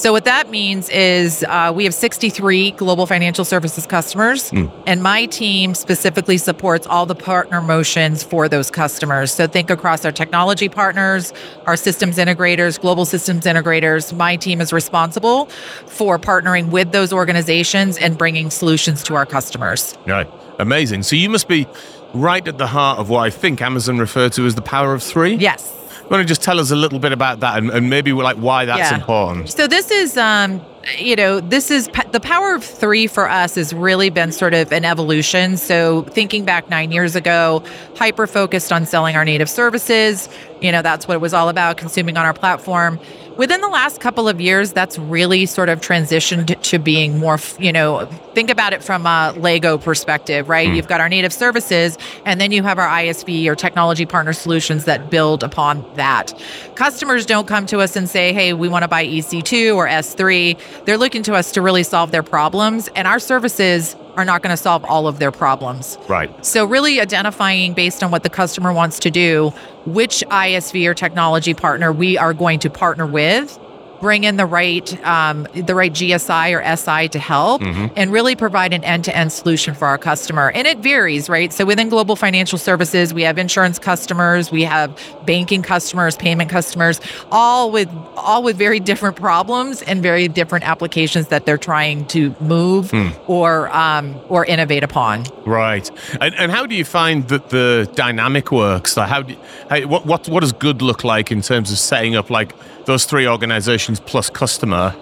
S2: So, what that means is uh, we have 63 global financial services customers, and my team specifically supports all the partner motions for those customers. So, think across our technology partners, our systems integrators, global systems integrators. My team is responsible for partnering with those organizations and bringing solutions to our customers.
S3: Right. Amazing. So you must be right at the heart of what I think Amazon referred to as the power of three.
S2: Yes.
S3: Want to just tell us a little bit about that and, and maybe like why that's
S2: Yeah.
S3: important?
S2: So this is, um, you know, this is the power of three for us has really been sort of an evolution. So thinking back nine years ago, hyper focused on selling our native services. You know, that's what it was all about, consuming on our platform. Within the last couple of years, that's really sort of transitioned to being more, you know, think about it from a Lego perspective, right? Hmm. You've got our native services, and then you have our ISV or technology partner solutions that build upon that. Customers don't come to us and say, hey, we want to buy EC2 or S3. They're looking to us to really solve their problems, and our services are not going to solve all of their problems.
S3: Right.
S2: So, really identifying based on what the customer wants to do, which ISV or technology partner we are going to partner with, bring in the right um, the right GSI or SI to help, and really provide an end to end solution for our customer. And it varies, right? So within global financial services, we have insurance customers, we have banking customers, payment customers, all with all with very different problems and very different applications that they're trying to move or um, or innovate upon.
S3: Right. And, and how do you find that the dynamic works? Like how, do, how what, what what does good look like in terms of setting up like those three organizations plus customer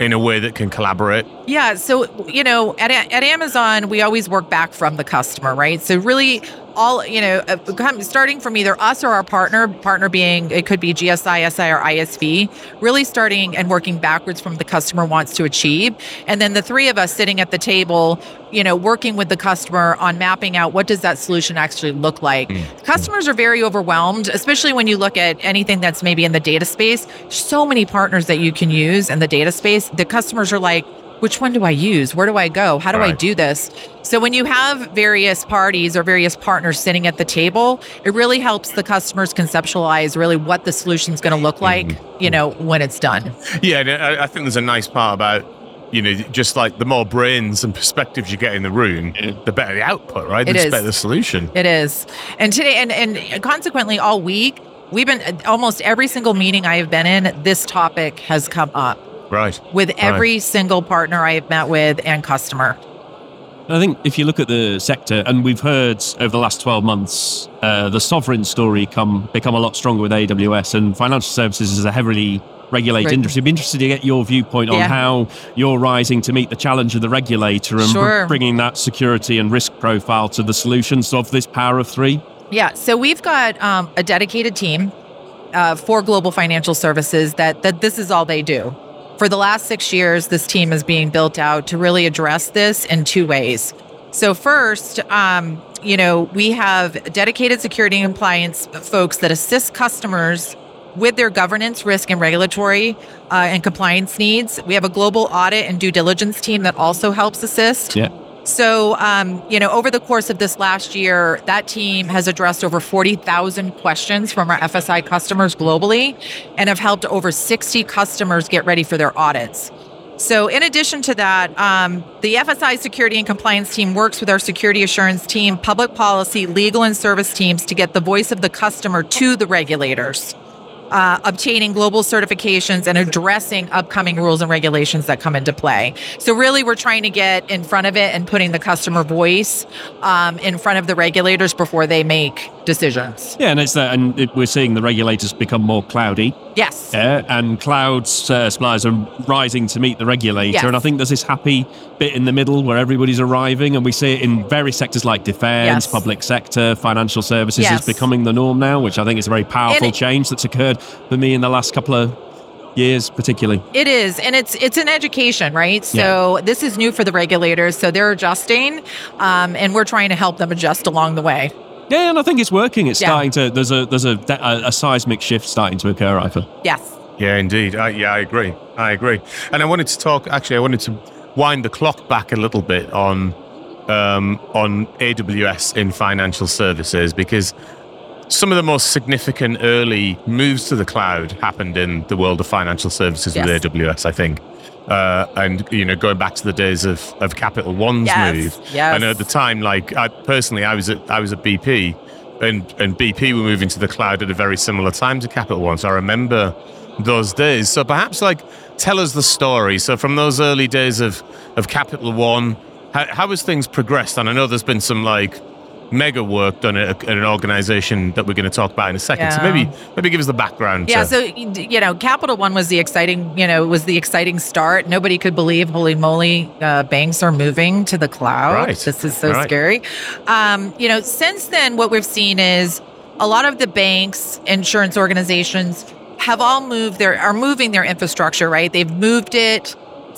S3: in a way that can collaborate?
S2: Yeah. So, you know, at, at Amazon, we always work back from the customer, right? So, really, all, you know, uh, starting from either us or our partner, partner being, it could be GSI, SI, or ISV, really starting and working backwards from the customer wants to achieve. And then the three of us sitting at the table, you know, working with the customer on mapping out what does that solution actually look like. Customers are very overwhelmed, especially when you look at anything that's maybe in the data space. So many partners that you can use in the data space. The customers are like, which one do I use? Where do I go? How do I do this? So when you have various parties or various partners sitting at the table, it really helps the customers conceptualize really what the solution is going to look like,
S3: Mm-hmm.
S2: you know, when it's done.
S3: Yeah, and I, I think there's a nice part about, you know, just like the more brains and perspectives you get in the room, the better the output, right? The better the solution.
S2: It is. And today, and, and consequently, all week, we've been almost every single meeting I have been in, this topic has come up
S3: Right.
S2: with every single partner I have met with and customer.
S1: I think if you look at the sector, and we've heard over the last 12 months, uh, the sovereign story come become a lot stronger with AWS, and financial services is a heavily regulated
S2: Right.
S1: industry. I'd be interested to get your viewpoint on
S2: Yeah.
S1: how you're rising to meet the challenge of the regulator and br-
S2: Sure.
S1: bringing that security and risk profile to the solutions of this power of three.
S2: Yeah, so we've got um, a dedicated team uh, for global financial services that that this is all they do. For the last six years, this team is being built out to really address this in two ways. So first, um, you know, we have dedicated security and compliance folks that assist customers with their governance, risk, and regulatory uh, and compliance needs. We have a global audit and due diligence team that also helps assist.
S1: Yeah.
S2: So, um, you know, over the course of this last year, that team has addressed over 40,000 questions from our FSI customers globally and have helped over 60 customers get ready for their audits. So, in addition to that, um, the FSI security and compliance team works with our security assurance team, public policy, legal, and service teams to get the voice of the customer to the regulators uh, obtaining global certifications and addressing upcoming rules and regulations that come into play. So, really, we're trying to get in front of it and putting the customer voice um, in front of the regulators before they make decisions.
S1: Yeah, and it's that, and it, we're seeing the regulators become more cloudy.
S2: Yes.
S1: Yeah, and cloud uh, suppliers are rising to meet the regulator.
S2: Yes.
S1: And I think there's this happy bit in the middle where everybody's arriving, and we see it in various sectors like defense,
S2: Yes.
S1: public sector, financial services
S2: Yes.
S1: is becoming the norm now, which I think is a very powerful change that's occurred for me in the last couple of years, particularly.
S2: It is, and it's it's an education, right? So this is new for the regulators, so they're adjusting, um, and we're trying to help them adjust along the way.
S1: Yeah, and I think it's working. It's
S2: Yeah.
S1: starting to. There's a there's a, a, a seismic shift starting to occur. I feel.
S2: Yes.
S3: Yeah, indeed. I, yeah, I agree. I agree. And I wanted to talk. Actually, I wanted to wind the clock back a little bit on um, on AWS in financial services because some of the most significant early moves to the cloud happened in the world of financial services
S2: Yes.
S3: with AWS. I think. Uh, and you know, going back to the days of, of Capital One's
S2: Yes,
S3: move,
S2: yes.
S3: Know at the time, like I, personally, I was at I was at BP, and and BP were moving to the cloud at a very similar time to Capital One. So I remember those days. So perhaps like tell us the story. So from those early days of of Capital One, how, how has things progressed? And I know there's been some like mega work done at, a- at an organization that we're going to talk about in a second. So maybe maybe give us the background.
S2: Yeah,
S3: to,
S2: so you know, Capital One was the exciting, you know, was the exciting start. Nobody could believe, holy moly, uh, banks are moving to the cloud.
S3: Right.
S2: This is so
S3: Right.
S2: scary. Um, you know, since then, what we've seen is a lot of the banks, insurance organizations have all moved their are moving their infrastructure. Right, they've moved it.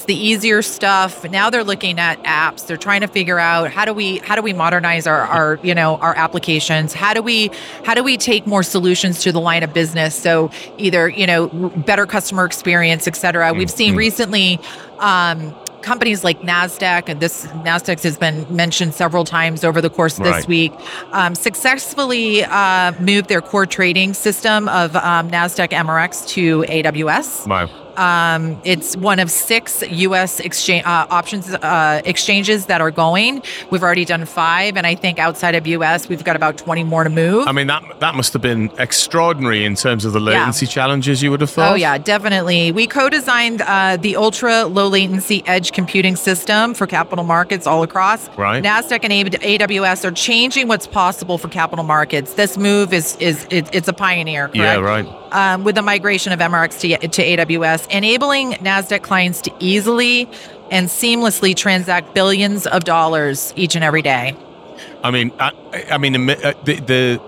S2: The easier stuff. Now they're looking at apps. They're trying to figure out how do we how do we modernize our, our you know our applications? How do we how do we take more solutions to the line of business? So either you know better customer experience, et cetera. We've seen recently. Um, companies like Nasdaq, and this Nasdaq has been mentioned several times over the course of this
S3: Right.
S2: week, um, successfully uh, moved their core trading system of um, Nasdaq MRX to AWS.
S3: wow.
S2: Um, it's one of six U.S. exchange uh, options uh, exchanges that are going. We've already done five, and I think outside of U.S. we've got about twenty more to move.
S3: I mean that that must have been extraordinary in terms of the latency challenges you would have thought.
S2: Oh yeah, definitely. We co-designed uh, the ultra low latency edge computing system for capital markets all across.
S3: Right.
S2: Nasdaq and AWS are changing what's possible for capital markets. This move is is it, it's a pioneer. Correct?
S3: Yeah, right.
S2: um, with the migration of MRX to, to AWS, enabling NASDAQ clients to easily and seamlessly transact billions of dollars each and every day.
S3: I mean, I, I mean, the, uh, the, the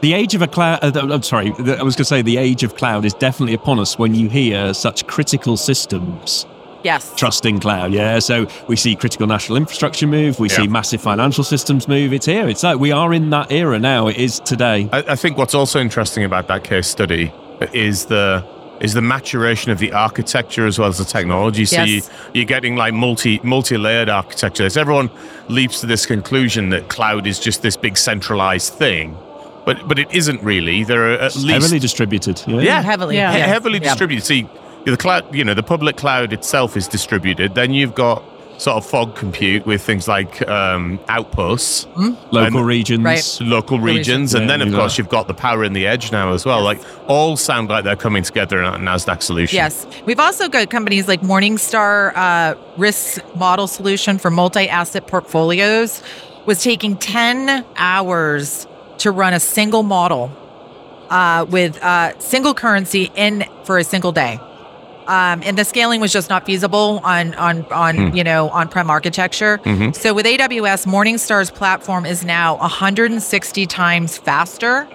S1: The age of a cloud. Uh, I'm sorry. I was going to say the age of cloud is definitely upon us when you hear such critical systems
S2: Yes.
S1: trusting cloud. Yeah. So we see critical national infrastructure move. We see massive financial systems move. It's here. It's like we are in that era now. It is today.
S3: I, I think what's also interesting about that case study is the is the maturation of the architecture as well as the technology. So
S2: Yes.
S3: you, you're getting like multi multi layered architecture. So everyone leaps to this conclusion that cloud is just this big centralized thing, but but it isn't really. There are at least
S1: Heavily distributed. Yeah.
S3: yeah,
S2: Heavily,
S3: he-
S2: yes.
S3: heavily
S2: Yeah.
S3: distributed. See, the cloud, you know, the public cloud itself is distributed. Then you've got sort of fog compute with things like um, outposts,
S1: Local
S3: And-
S1: regions.
S2: Right.
S3: local regions, and
S1: Yeah,
S3: then of
S1: yeah.
S3: course you've got the power in the edge now as well. Like all sound like they're coming together in a Nasdaq solution.
S2: Yes. We've also got companies like Morningstar uh, Risk Model Solution for multi asset portfolios was taking 10 hours to run a single model uh, with uh, single currency in for a single day. Um, and the scaling was just not feasible on on on you know on-prem architecture. So with AWS, Morningstar's platform is now 160 times faster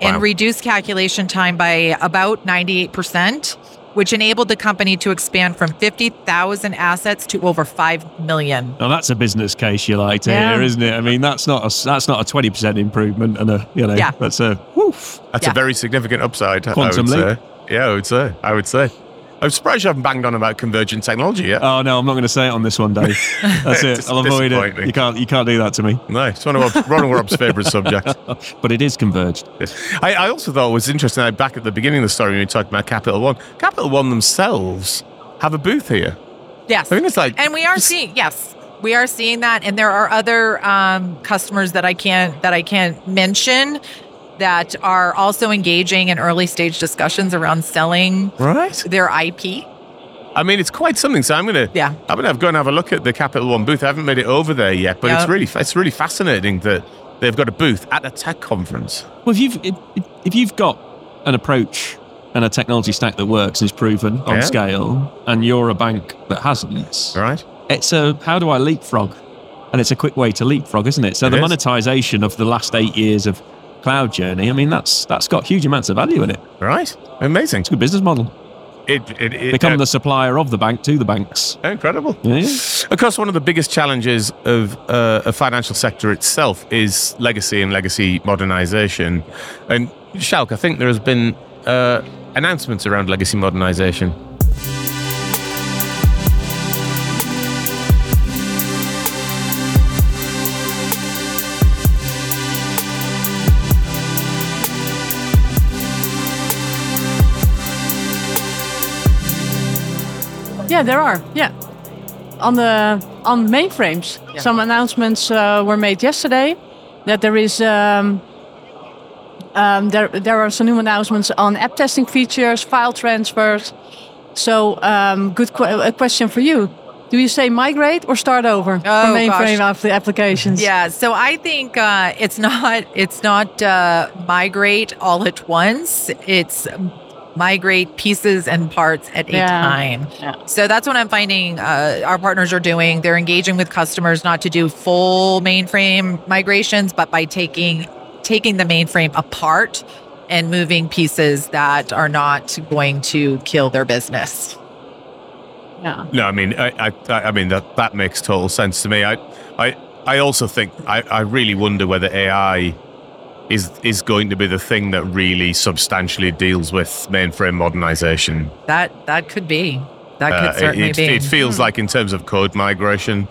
S2: and reduced calculation time by about 98%, which enabled the company to expand from 50,000 assets to over 5 million.
S1: Now that's a business case you like to
S4: Yeah.
S1: hear, isn't it? I mean, that's not a that's not a twenty percent improvement, and a you know
S2: Yeah.
S1: that's a woof.
S3: That's
S2: Yeah.
S3: a very significant upside. I
S1: Quantum
S3: would
S1: leap.
S3: say. Yeah, I would say. I would say. I'm surprised you haven't banged on about convergent technology yet.
S1: Oh no, I'm not going to say it on this one, Dave. That's it. I'll avoid it. You can't you can't do that to me.
S3: no, it's one of Rob's, one of Rob's favourite subjects.
S1: But it is converged.
S3: I, I also thought it was interesting. I, back at the beginning of the story when we talked about Capital One, Capital One themselves have a booth here.
S2: Yes.
S3: I think it's like
S2: and we are seeing yes, we are seeing that and there are other um, customers that I can't that I can't mention that are also engaging in early stage discussions around selling
S3: right.
S2: their IP.
S3: I mean, it's quite something. So I'm gonna
S2: Yeah.
S3: I'm gonna go and have a look at the Capital One booth. I haven't made it over there yet, but
S2: Yeah.
S3: it's really it's really fascinating that they've got a booth at a tech conference.
S1: Well, if you've if, if you've got an approach and a technology stack that works and is proven on
S3: Yeah.
S1: scale, and you're a bank that hasn't,
S3: Right.
S1: it's a how do I leapfrog? And it's a quick way to leapfrog, isn't it? So
S3: It
S1: the
S3: is.
S1: monetization of the last eight years of cloud journey, I mean, that's that's got huge amounts of value in it.
S3: Right. Amazing.
S1: It's a good business model.
S3: It, it, it
S1: Become
S3: uh,
S1: the supplier of the bank to the banks.
S3: incredible.
S1: Yeah.
S3: Of course, one of the biggest challenges of uh, a financial sector itself is legacy and legacy modernization. And Sjoukje, I think there has been uh, announcements around legacy modernization.
S4: Yeah, there are. Yeah, on the on mainframes, some announcements uh, were made yesterday that there is um, um, there there are some new announcements on app testing features, file transfers. So, um, good que- a question for you: Do you say migrate or start over
S2: Oh,
S4: for mainframe
S2: gosh.
S4: applications?
S2: Yeah, so I think uh, it's not it's not uh, migrate all at once. It's migrate pieces and parts at a time.
S4: Yeah.
S2: So that's what I'm finding uh, our partners are doing. They're engaging with customers not to do full mainframe migrations, but by taking taking the mainframe apart and moving pieces that are not going to kill their business.
S4: yeah.
S3: No, I mean, I, I, I mean that that makes total sense to me. I, I, I also think I, I really wonder whether AI is is going to be the thing that really substantially deals with mainframe modernization.
S2: That that could be. That could
S3: Uh,
S2: certainly
S3: it,
S2: be.
S3: it feels like in terms of code migration,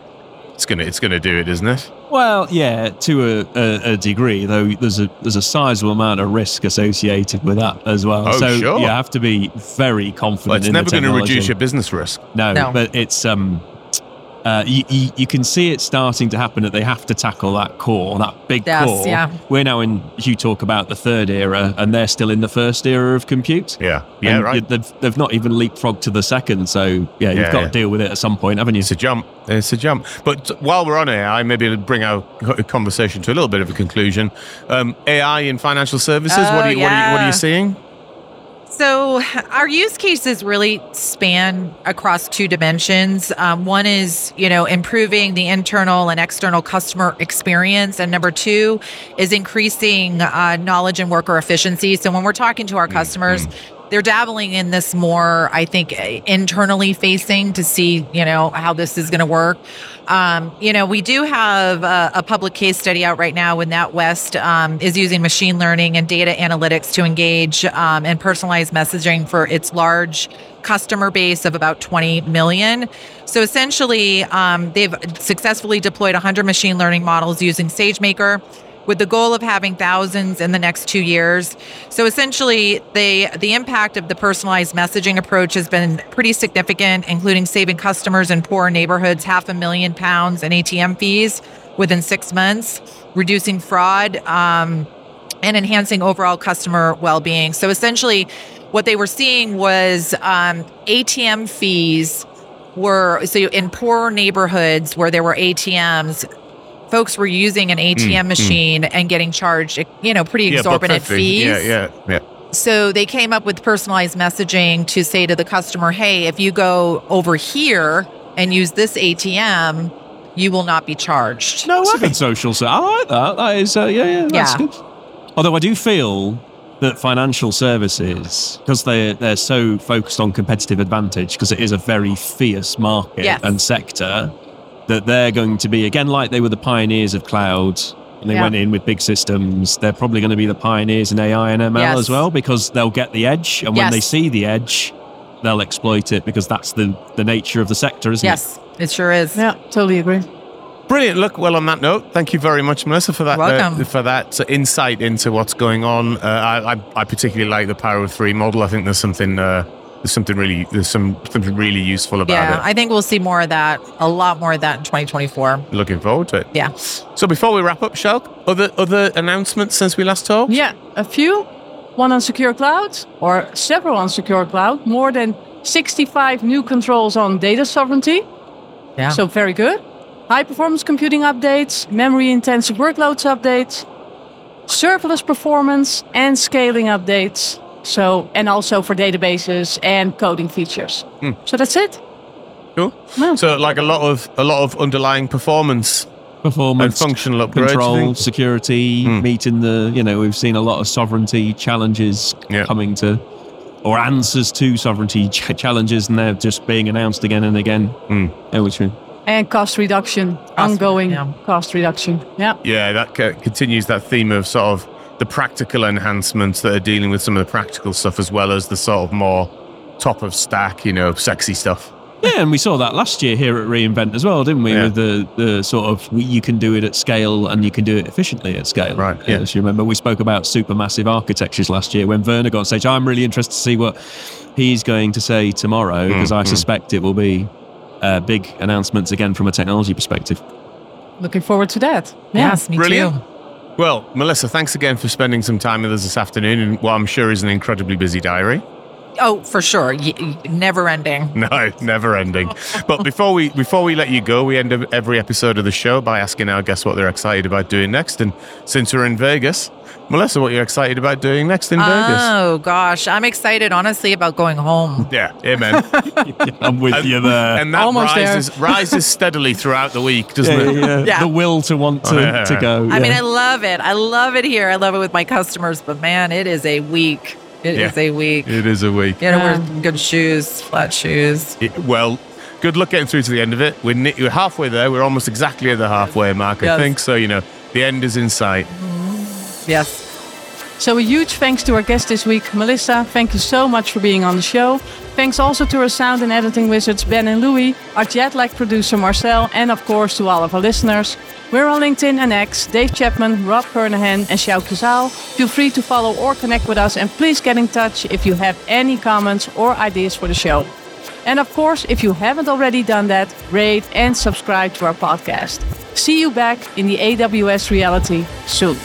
S3: it's gonna it's gonna do it, isn't it?
S1: Well, yeah, to a, a, a degree, though. There's a there's a sizable amount of risk associated with that as well.
S3: Oh,
S1: so
S3: sure.
S1: you have to be very confident.
S3: Well, it's
S1: in
S3: never going to reduce your business risk.
S1: No,
S2: No.
S1: but it's um, uh, you, you, you can see it starting to happen that they have to tackle that core, that big
S2: Yes,
S1: core.
S2: yeah.
S1: We're now in. You talk about the third era, and they're still in the first era of compute.
S3: Yeah, yeah,
S1: And
S3: right.
S1: you- They've, they've not even leapfrogged to the second, so yeah, you've
S3: Yeah,
S1: got
S3: yeah.
S1: to deal with it at some point, haven't you?
S3: It's a jump. It's a jump. But while we're on AI, maybe it'll bring our conversation to a little bit of a conclusion. Um, AI in financial services. what,
S2: Oh,
S3: are you, what, are you, what are you seeing?
S2: So, our use cases really span across two dimensions. Um, one is, you know, improving the internal and external customer experience, and number two is increasing uh, knowledge and worker efficiency. So, when we're talking to our customers, they're dabbling in this more, I think, internally facing to see, you know, how this is going to work. Um, you know, we do have a, a, public case study out right now when NatWest um, is using machine learning and data analytics to engage um, and personalize messaging for its large customer base of about 20 million. So essentially, um, they've successfully deployed 100 machine learning models using SageMaker with the goal of having thousands in the next two years. So essentially, the the impact of the personalized messaging approach has been pretty significant, including saving customers in poor neighborhoods half a million pounds in ATM fees within six months, reducing fraud, um, and enhancing overall customer well-being. So essentially, what they were seeing was um, ATM fees were so in poor neighborhoods where there were ATMs folks were using an ATM mm, machine mm. and getting charged, you know, pretty exorbitant
S3: yeah,
S2: fees.
S3: Yeah, yeah, yeah.
S2: So they came up with personalized messaging to say to the customer, "Hey, if you go over here and use this ATM, you will not be charged."
S1: No, that's a good social. So I like that. That is, uh, yeah, yeah, that's yeah. good. Although I do feel that financial services, because they they're so focused on competitive advantage, because it is a very fierce market yes. and sector that they're going to be again like they were the pioneers of cloud and they yeah. went in with big systems they're probably going to be the pioneers in ai and ml yes. as well because they'll get the edge and yes. when they see the edge they'll exploit it because that's the the nature of the sector isn't
S2: yes, it yes it sure is
S4: yeah totally agree
S3: Brilliant. Look, well, on that note, thank you very much, Melissa, for that uh, for that uh, insight into what's going on. Uh, I, I, I, particularly like the Power of Three model. I think there's something uh, there's something really there's some something really useful about
S2: yeah,
S3: it.
S2: I think we'll see more of that, a lot more of that in 2024.
S3: Looking forward to it.
S2: Yeah.
S3: So before we wrap up, Sjoukje, other other announcements since we last talked?
S4: Yeah, a few. One on secure cloud, or several on secure cloud. More than 65 new controls on data sovereignty. Yeah. So very good. High performance computing updates, memory intensive workloads updates, serverless performance and scaling updates so, and also for databases and coding features. Hmm. So that's it.
S3: Cool. Yeah. So, like a lot of a lot of underlying performance
S1: performance,
S3: and functional upgrades,
S1: control, security, mm. meeting the, you know, we've seen a lot of sovereignty challenges yeah. coming to, or answers to sovereignty ch- challenges, and they're just being announced again and again. Mm. Yeah, which
S4: and cost reduction, cost, ongoing yeah. cost reduction. Yeah.
S3: Yeah, that c- continues that theme of sort of the practical enhancements that are dealing with some of the practical stuff as well as the sort of more top of stack, you know, sexy stuff.
S1: Yeah, and we saw that last year here at reInvent as well, didn't we? Yeah. With the, the sort of you can do it at scale and you can do it efficiently at scale.
S3: Right. Yeah.
S1: As you remember, we spoke about supermassive architectures last year when Werner got on stage. I'm really interested to see what he's going to say tomorrow because mm, I mm. suspect it will be uh, big announcements again from a technology perspective.
S4: Looking forward to that.
S2: Yes, me
S3: Brilliant.
S2: too.
S3: Well, Melissa, thanks again for spending some time with us this afternoon in what I'm sure is an incredibly busy diary.
S2: Oh, for sure, y- never ending.
S3: No, never ending. but before we before we let you go, we end every episode of the show by asking our guests what they're excited about doing next. And since we're in Vegas, Melissa, what you're excited about doing next in Vegas?
S2: Oh gosh, I'm excited honestly about going home.
S3: Yeah, amen.
S1: I'm with
S3: and,
S1: you there.
S3: And that Almost rises there. rises steadily throughout the week, doesn't
S1: yeah,
S3: it?
S1: Yeah. yeah. The will to want to, oh, yeah. to go.
S2: I mean, I love it. I love it here. I love it with my customers, but man, it is a week. It is a week.
S3: It is a week.
S2: You know, wear good shoes, flat shoes.
S3: It, well, good luck getting through to the end of it. We're, we're halfway there. We're almost exactly at the halfway mark, yes. I think. So, you know, the end is in sight.
S2: Yes.
S4: So a huge thanks to our guest this week, Melissa. Thank you so much for being on the show. Thanks also to our sound and editing wizards, Ben and Louis, our jet lag producer, Marcel, and of course to all of our listeners. We're on LinkedIn and X, Dave Chapman, Rob Kernahan, and Sjoukje Zaal. Feel free to follow or connect with us, and please get in touch if you have any comments or ideas for the show. And of course, if you haven't already done that, rate and subscribe to our podcast. See you back in the AWS reality soon.